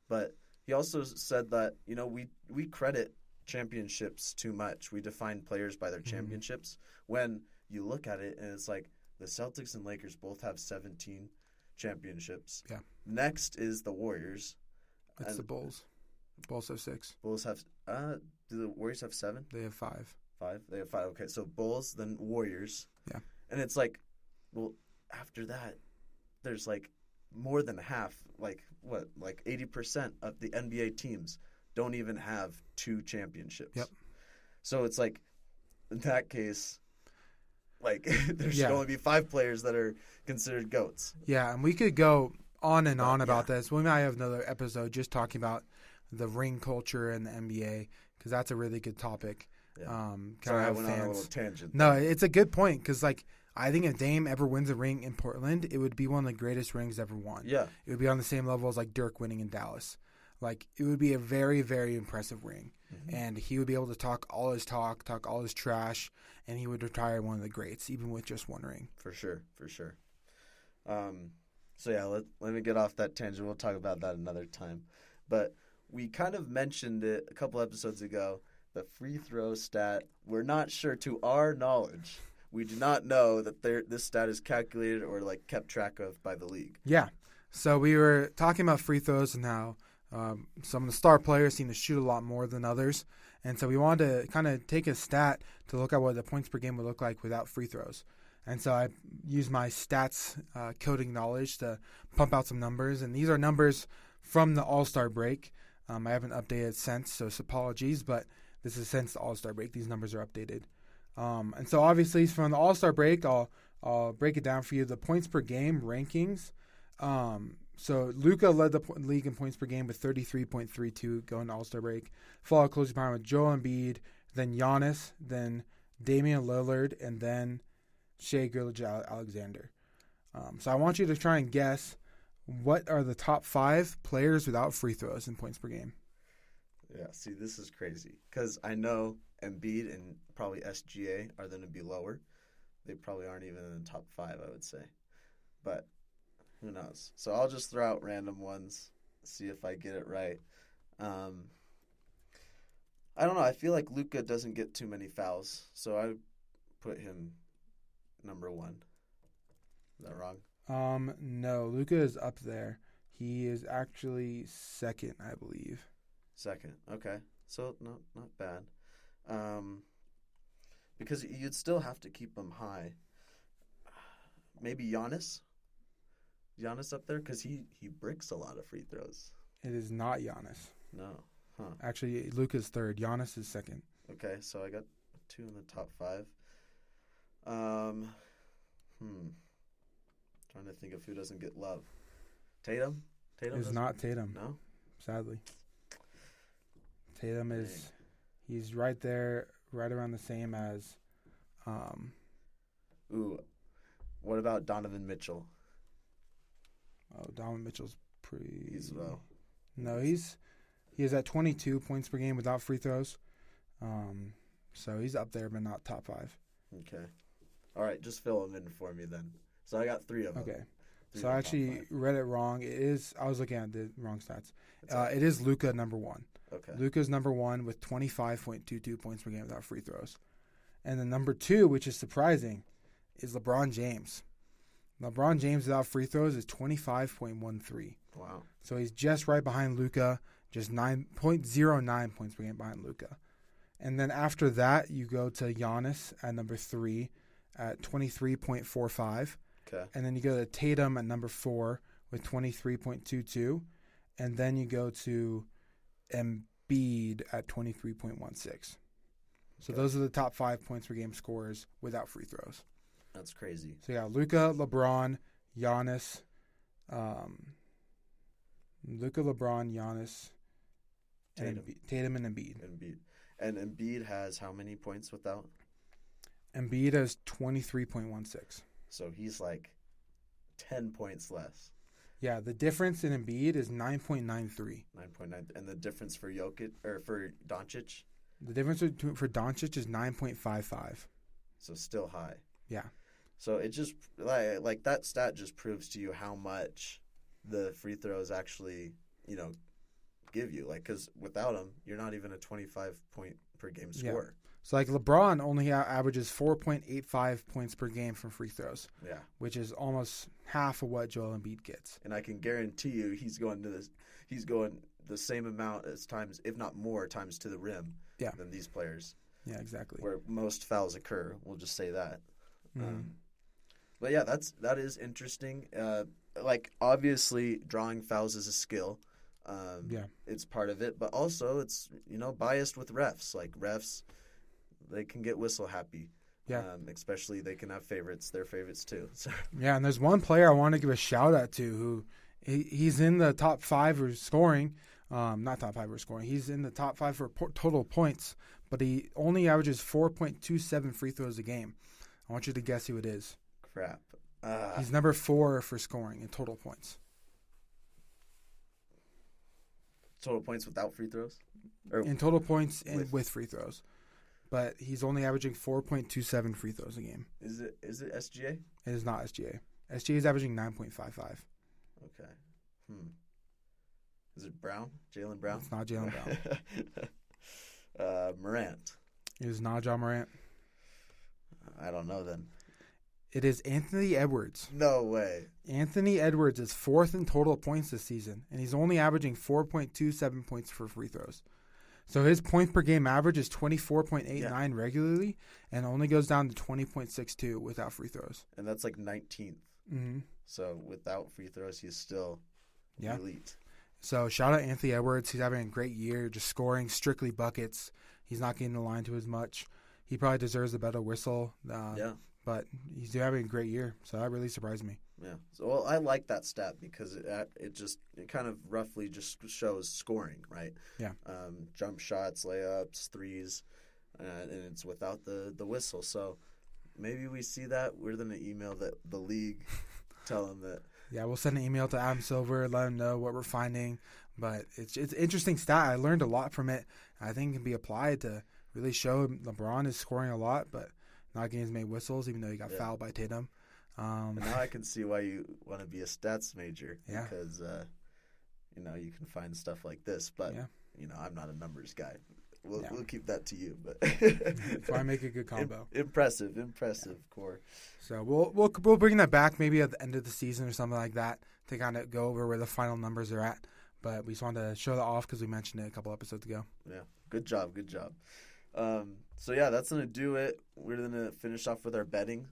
Speaker 1: but he also said that you know we we credit championships too much. We define players by their
Speaker 2: Mhm.
Speaker 1: championships. When you look at it and it's like the Celtics and Lakers both have 17 championships.
Speaker 2: Yeah.
Speaker 1: Next is the Warriors.
Speaker 2: It's
Speaker 1: And-
Speaker 2: the Bulls. Bulls have six.
Speaker 1: Bulls have uh do the Warriors have 7?
Speaker 2: They have five.
Speaker 1: 5? They have 5. Okay, so Bulls then Warriors.
Speaker 2: Yeah.
Speaker 1: And it's like well after that there's like more than half like what like 80% of the NBA teams don't even have two championships.
Speaker 2: Yep.
Speaker 1: So it's like in that case like (laughs) there should
Speaker 2: Yeah.
Speaker 1: only be 5 players that are considered goats.
Speaker 2: Yeah, and we could go on and on about
Speaker 1: yeah.
Speaker 2: this. We might have another episode just talking about the ring culture in the NBA because that's a really good topic.
Speaker 1: Yeah.
Speaker 2: Um,
Speaker 1: Sorry, I went on a
Speaker 2: fans-
Speaker 1: little tangent.
Speaker 2: No, it's a good point because like I think if Dame ever wins a ring in Portland, it would be one of the greatest rings ever won.
Speaker 1: Yeah.
Speaker 2: It would be on the same level as like Dirk winning in Dallas. Like it would be a very very impressive ring,
Speaker 1: Mhm.
Speaker 2: and he would be able to talk all his talk, talk all his trash, and he would retire one of the greats even with just one ring.
Speaker 1: For sure, for sure. Um, so yeah, let let me get off that tangent. We'll talk about that another time. But we kind of mentioned it a couple episodes ago. The free throw stat. We're not sure, to our knowledge, we do not know that there this stat is calculated or like kept track of by the league.
Speaker 2: Yeah. So we were talking about free throws and how um, some of the star players seem to shoot a lot more than others. And so we wanted to kind of take a stat to look at what the points per game would look like without free throws. And so I used my stats uh, coding knowledge to pump out some numbers. And these are numbers from the All Star break. Um, I haven't updated since, so apologies, but this is since the All Star break. These numbers are updated. Um, and so obviously from the All Star break, I'll I'll break it down for you. The points per game rankings. Um, so Luka led the po- league in points per game with 33.32 going to All Star break. Followed closely behind with Joel Embiid, then Giannis, then Damian Lillard, and then Shai Gilgeous-Alexander. Um, so I want you to try and guess what are the top five players without free throws in points per game.
Speaker 1: Yeah. See, this is crazy because I know Embiid and probably SGA are going to be lower. They probably aren't even in the top five, I would say. But who knows? So I'll just throw out random ones, see if I get it right. Um, I don't know. I feel like Luka doesn't get too many fouls, so I put him number one. Is that wrong?
Speaker 2: Um, no, Luka is up there. He is actually second, I believe.
Speaker 1: Second. Okay. So not not bad. Um, because you'd still have to keep him high. Maybe Giannis. Giannis up there because he he bricks a lot of free throws.
Speaker 2: It is not Giannis.
Speaker 1: No. Huh.
Speaker 2: Actually, Luka's third. Giannis is second.
Speaker 1: Okay, so I got two in the top five. Um, hmm. Trying to think of who doesn't get love. Tatum. Tatum doesn't-
Speaker 2: not Tatum,
Speaker 1: No.
Speaker 2: sadly. Tatum is he's right there, right around the same as um
Speaker 1: Ooh. What about Donovan Mitchell?
Speaker 2: oh Donovan Mitchell's pretty
Speaker 1: He's well.
Speaker 2: No, he's he is at 22 points per game without free throws. Um so he's up there but not top 5.
Speaker 1: Okay. All right, just fill them in for me then. So I got three of them.
Speaker 2: Okay.
Speaker 1: Three
Speaker 2: So I actually read it wrong. It is I was looking at the wrong stats. Uh, it is Luka number 1.
Speaker 1: Okay.
Speaker 2: Luka's number one with 25.22 points per game without free throws. And then number two, which is surprising, is LeBron James. LeBron James without free throws is 25.13.
Speaker 1: Wow.
Speaker 2: So he's just right behind Luka, just 9.09 points per game behind Luca. And then after that, you go to Giannis at number three at 23.45.
Speaker 1: Okay.
Speaker 2: And then you go to Tatum at number four with 23.22. And then you go to Embiid at 23.16. So
Speaker 1: Okay.
Speaker 2: those are the top five points per game scores without free throws.
Speaker 1: That's crazy.
Speaker 2: So yeah, Luka, LeBron, Giannis, um, Luka, LeBron, Giannis, and
Speaker 1: Tatum.
Speaker 2: Embiid, Tatum and Embiid.
Speaker 1: Embiid. And Embiid has how many points without?
Speaker 2: Embiid has 23.16.
Speaker 1: So he's like 10 points less.
Speaker 2: Yeah, the difference in Embiid is 9.93.
Speaker 1: 9.9. And the difference for Jokic, or for Doncic,
Speaker 2: The difference for Doncic is 9.55.
Speaker 1: so still high.
Speaker 2: Yeah.
Speaker 1: So it just, like, like that stat just proves to you how much the free throws actually, you know, give you. Like, because without them, you're not even a 25 point per game
Speaker 2: Yeah. So like LeBron only averages 4.85 points per game from free throws,
Speaker 1: Yeah.
Speaker 2: which is almost half of what Joel Embiid gets.
Speaker 1: And I can guarantee you he's going to this, he's going the same amount as times, if not more times to the rim
Speaker 2: Yeah.
Speaker 1: than these players,
Speaker 2: Yeah, exactly.
Speaker 1: where most fouls occur. We'll just say that.
Speaker 2: Mhm.
Speaker 1: Um, but yeah, that's that is interesting. Uh, like obviously, drawing fouls is a skill. Um,
Speaker 2: Yeah.
Speaker 1: it's part of it, but also it's you know biased with refs. Like refs, they can get whistle happy.
Speaker 2: Yeah.
Speaker 1: Um, especially they can have favorites. Their favorites too. (laughs) So
Speaker 2: Yeah, and there's one player I want to give a shout out to who he, he's in the top five for scoring. Um, not top five for scoring. He's in the top five for po- total points, but he only averages 4.27 free throws a game. I want you to guess who it is.
Speaker 1: crap. Uh,
Speaker 2: He's number four for scoring in total points.
Speaker 1: total points without free throws. Or
Speaker 2: In total points and
Speaker 1: With-
Speaker 2: with, free throws. But he's only averaging 4.27 free throws a game.
Speaker 1: is it is it SGA?
Speaker 2: It is not SGA. SGA is averaging 9.55.
Speaker 1: Okay. Hmm. Is it Brown? Jaylen Brown?
Speaker 2: It's not Jaylen Brown. (laughs)
Speaker 1: uh, Morant.
Speaker 2: It is not John Morant.
Speaker 1: I don't know then.
Speaker 2: It is Anthony Edwards.
Speaker 1: No way.
Speaker 2: Anthony Edwards is fourth in total points this season, and he's only averaging 4.27 points for free throws. So his point per game average is 24.89 regularly, and only goes down to 20.62 without free throws.
Speaker 1: And that's like 19th.
Speaker 2: hmm
Speaker 1: So without free throws, he's still
Speaker 2: Yeah.
Speaker 1: elite.
Speaker 2: So shout out Anthony Edwards. He's having a great year, just scoring strictly buckets. He's not getting the line to as much. He probably deserves a better whistle. Uh,
Speaker 1: yeah.
Speaker 2: But he's having a great year, so that really surprised me.
Speaker 1: Yeah. So well, I like that stat because it it just it kind of roughly just shows scoring, right?
Speaker 2: Yeah.
Speaker 1: Um, jump shots, layups, threes, uh, and it's without the the whistle. So maybe we see that. We're gonna email that the league, (laughs) tell them that.
Speaker 2: Yeah, we'll send an email to Adam Silver, let him know what we're finding. But it's it's interesting stat. I learned a lot from it. I think it can be applied to really show LeBron is scoring a lot, but not getting as many whistles, even though he got
Speaker 1: Yeah.
Speaker 2: fouled by Tatum. Um,
Speaker 1: now I can see why you want to be a stats major (laughs)
Speaker 2: Yeah.
Speaker 1: because uh, you know you can find stuff like this. But
Speaker 2: Yeah.
Speaker 1: you know I'm not a numbers guy. We'll
Speaker 2: Yeah.
Speaker 1: we'll keep that to you. But (laughs)
Speaker 2: so I make a good (laughs) combo.
Speaker 1: Im- impressive, impressive core.
Speaker 2: So we'll we'll we'll bring that back maybe at the end of the season or something like that to kind of go over where the final numbers are at. But we just wanted to show that off because we mentioned it a couple episodes ago.
Speaker 1: Yeah, good job, good job. Um, so yeah, that's gonna do it. We're gonna finish off with our betting.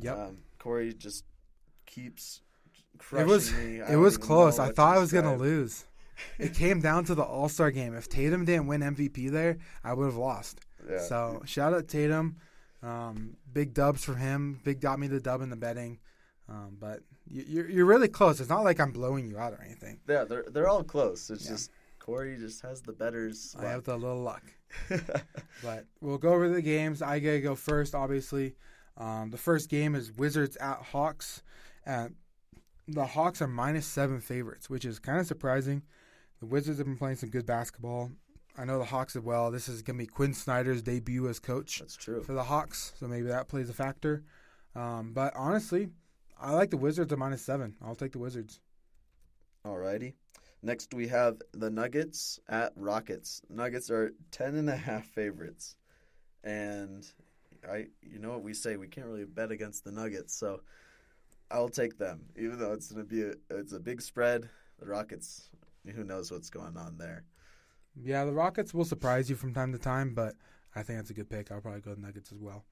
Speaker 2: Yep.
Speaker 1: Um, Corey just keeps
Speaker 2: it
Speaker 1: crushing
Speaker 2: was
Speaker 1: me.
Speaker 2: It was close. I thought I was gonna lose. it came down to the All Star game. If Tatum didn't win MVP there, I would have lost.
Speaker 1: Yeah.
Speaker 2: So shout out Tatum. Um, big dubs for him. Big got me the dub in the betting. Um, but you, you're you're really close. It's not like I'm blowing you out or anything.
Speaker 1: yeah, they're they're all close. It's
Speaker 2: Yeah.
Speaker 1: just Corey just has the better.
Speaker 2: I have the little luck. (laughs) But we'll go over the games. I gotta go first, obviously. Um, the first game is Wizards at Hawks. Uh, the Hawks are minus seven favorites, which is kind of surprising. The Wizards have been playing some good basketball. I know the Hawks as well. This is gonna be Quin Snyder's debut as coach
Speaker 1: That's true.
Speaker 2: for the Hawks, so maybe that plays a factor. Um, but honestly, I like the Wizards at minus seven. I'll take the Wizards.
Speaker 1: Alrighty. Next we have the Nuggets at Rockets. Nuggets are ten and a half favorites, and I, you know what we say, we can't really bet against the Nuggets, so I'll take them, even though it's gonna be a, it's a big spread. The Rockets, who knows what's going on there?
Speaker 2: Yeah, the Rockets will surprise you from time to time, but I think that's a good pick. I'll probably go Nuggets as well.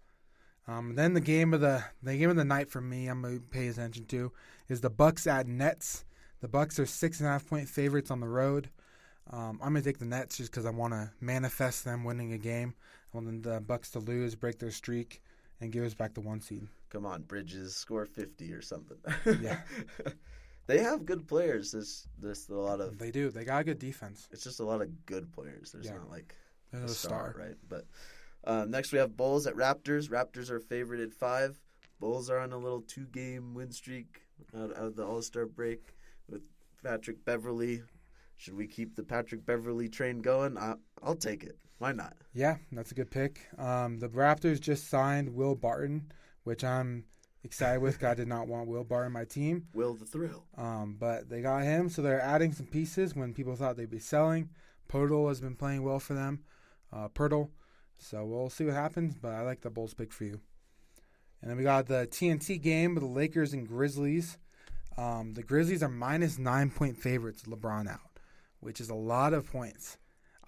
Speaker 2: Um, then the game of the the game of the night for me, I'm gonna pay attention to is the Bucks at Nets. The Bucks are six and a half point favorites on the road. Um, I'm gonna take the Nets just because I want to manifest them winning a game. Want the Bucks to lose, break their streak, and give us back the one seed.
Speaker 1: Come on, Bridges, score fifty or something.
Speaker 2: Yeah. (laughs)
Speaker 1: they have good players. There's there's a lot of
Speaker 2: They do. They got a good defense.
Speaker 1: it's just a lot of good players. There's
Speaker 2: Yeah.
Speaker 1: not like
Speaker 2: They're
Speaker 1: a star,
Speaker 2: star.
Speaker 1: right? But um, next we have Bulls at Raptors. Raptors are favored at five. Bulls are on a little two-game win streak out, out of the All Star break with Patrick Beverley. Should we keep the Patrick Beverley train going? I, I'll take it. Why not?
Speaker 2: Yeah, that's a good pick. Um, the Raptors just signed Will Barton, which I'm excited with. I did not want Will Barton on my team,
Speaker 1: Will the thrill?
Speaker 2: um, but they got him, so they're adding some pieces when people thought they'd be selling. Poeltl has been playing well for them, uh, Poeltl. So we'll see what happens, but I like the Bulls pick for you. And then we got the TNT game with the Lakers and Grizzlies. Um, the Grizzlies are minus nine point favorites, LeBron out, which is a lot of points.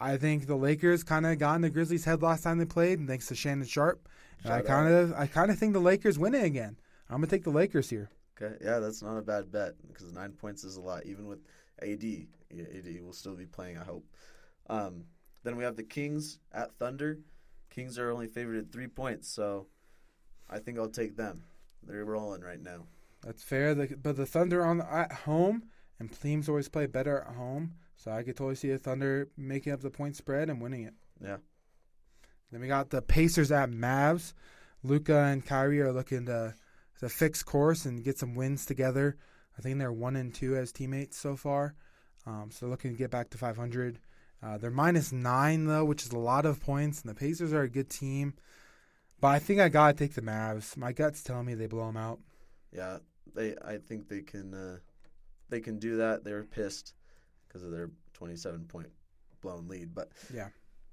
Speaker 2: I think the Lakers kind of got in the Grizzlies' head last time they played, thanks to Shannon Sharpe. And I kind of, I kind of think the Lakers win it again. I'm gonna take the Lakers here.
Speaker 1: Okay, yeah, that's not a bad bet because nine points is a lot, even with AD. AD will still be playing, I hope. Um, then we have the Kings at Thunder. Kings are only favored at three points, so I think I'll take them. They're rolling right now.
Speaker 2: That's fair. The, but the Thunder on at home, and teams always play better at home. So I could totally see the Thunder making up the point spread and winning it.
Speaker 1: Yeah.
Speaker 2: Then we got the Pacers at Mavs. Luka and Kyrie are looking to to fix course and get some wins together. I think they're one and two as teammates so far. Um, so they're looking to get back to 500. Uh, they're minus nine though, which is a lot of points. And the Pacers are a good team, but I think I gotta take the Mavs. My gut's telling me they blow them out.
Speaker 1: Yeah, they. I think they can. Uh, they can do that. They're pissed because of their 27 point blown lead, but
Speaker 2: Yeah.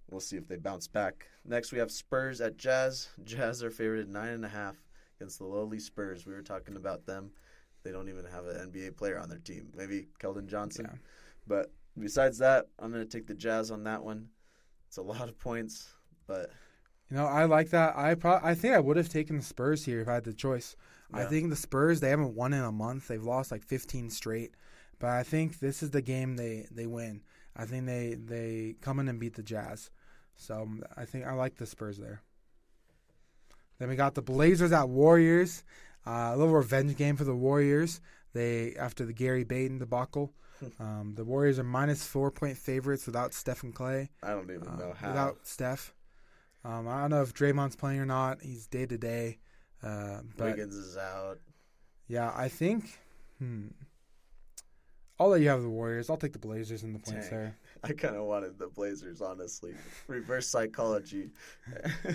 Speaker 1: we'll see if they bounce back. Next, we have Spurs at Jazz. (laughs) Jazz are favored nine and a half against the lowly Spurs. We were talking about them. They don't even have an NBA player on their team. Maybe Keldon Johnson.
Speaker 2: Yeah.
Speaker 1: But besides that, I'm going to take the Jazz on that one. It's a lot of points, but
Speaker 2: You know, I like that. I pro- I think I would have taken the Spurs here if I had the choice. I think the Spurs they haven't won in a month. They've lost like 15 straight. But I think this is the game they, they win. I think they they come in and beat the Jazz. So um, I think I like the Spurs there. Then we got the Blazers at Warriors. Uh, a little revenge game for the Warriors. They after the Gary Payton debacle. (laughs) Um, the Warriors are minus four point favorites without Stephen Klay
Speaker 1: I don't even
Speaker 2: uh,
Speaker 1: know how.
Speaker 2: without Steph. Um, I don't know if Draymond's playing or not. He's day to day. Uh, But
Speaker 1: Wiggins is out.
Speaker 2: yeah, I think. Hmm. I'll let you have the Warriors. I'll take the Blazers and the points
Speaker 1: Dang.
Speaker 2: there.
Speaker 1: I kind of wanted the Blazers, honestly. Reverse psychology. (laughs)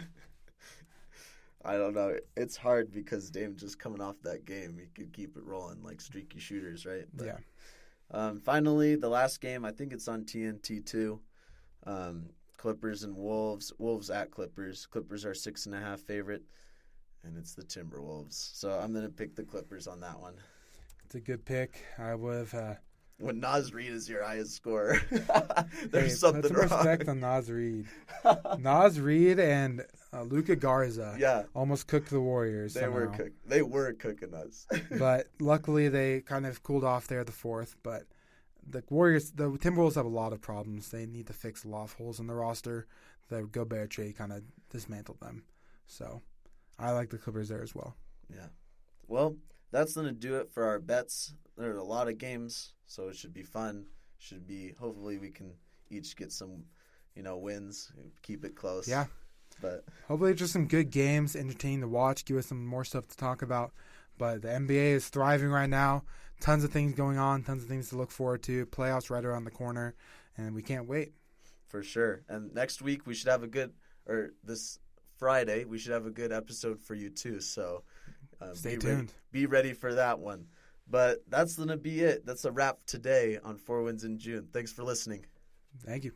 Speaker 1: I don't know. It's hard because Dame just coming off that game, he could keep it rolling like streaky shooters, right? But,
Speaker 2: yeah.
Speaker 1: Um, finally, the last game. I think it's on TNT too. Um, Clippers and Wolves. Wolves at Clippers. Clippers are six and a half favorite, and it's the Timberwolves. So I'm gonna pick the Clippers on that one.
Speaker 2: It's a good pick. I would have. Uh,
Speaker 1: When Naz Reid is your highest scorer, (laughs)
Speaker 2: hey,
Speaker 1: there's something
Speaker 2: put some
Speaker 1: wrong.
Speaker 2: respect on Naz Reid. Naz Reid and uh, Luka Garza (laughs)
Speaker 1: yeah,
Speaker 2: almost cooked the Warriors.
Speaker 1: they were cook- they were cooking us. (laughs)
Speaker 2: but luckily they kind of cooled off there the fourth. But the Warriors, the Timberwolves have a lot of problems. They need to fix a lot of holes in the roster. The Gobert trade kind of dismantled them. So I like the Clippers there as well.
Speaker 1: Yeah. Well, that's gonna do it for our bets. There are a lot of games, so it should be fun. Should be hopefully we can each get some, you know, wins. Keep it close.
Speaker 2: Yeah.
Speaker 1: But
Speaker 2: Hopefully, just some good games, entertaining to watch, give us some more stuff to talk about. But the NBA is thriving right now. Tons of things going on, tons of things to look forward to. Playoffs right around the corner, and we can't wait.
Speaker 1: for sure. And next week we should have a good, or this Friday we should have a good episode for you too. So uh,
Speaker 2: Stay
Speaker 1: be
Speaker 2: tuned.
Speaker 1: be ready for that one. But that's gonna be it. That's a wrap today on Four Wins in June. Thanks for listening.
Speaker 2: Thank you.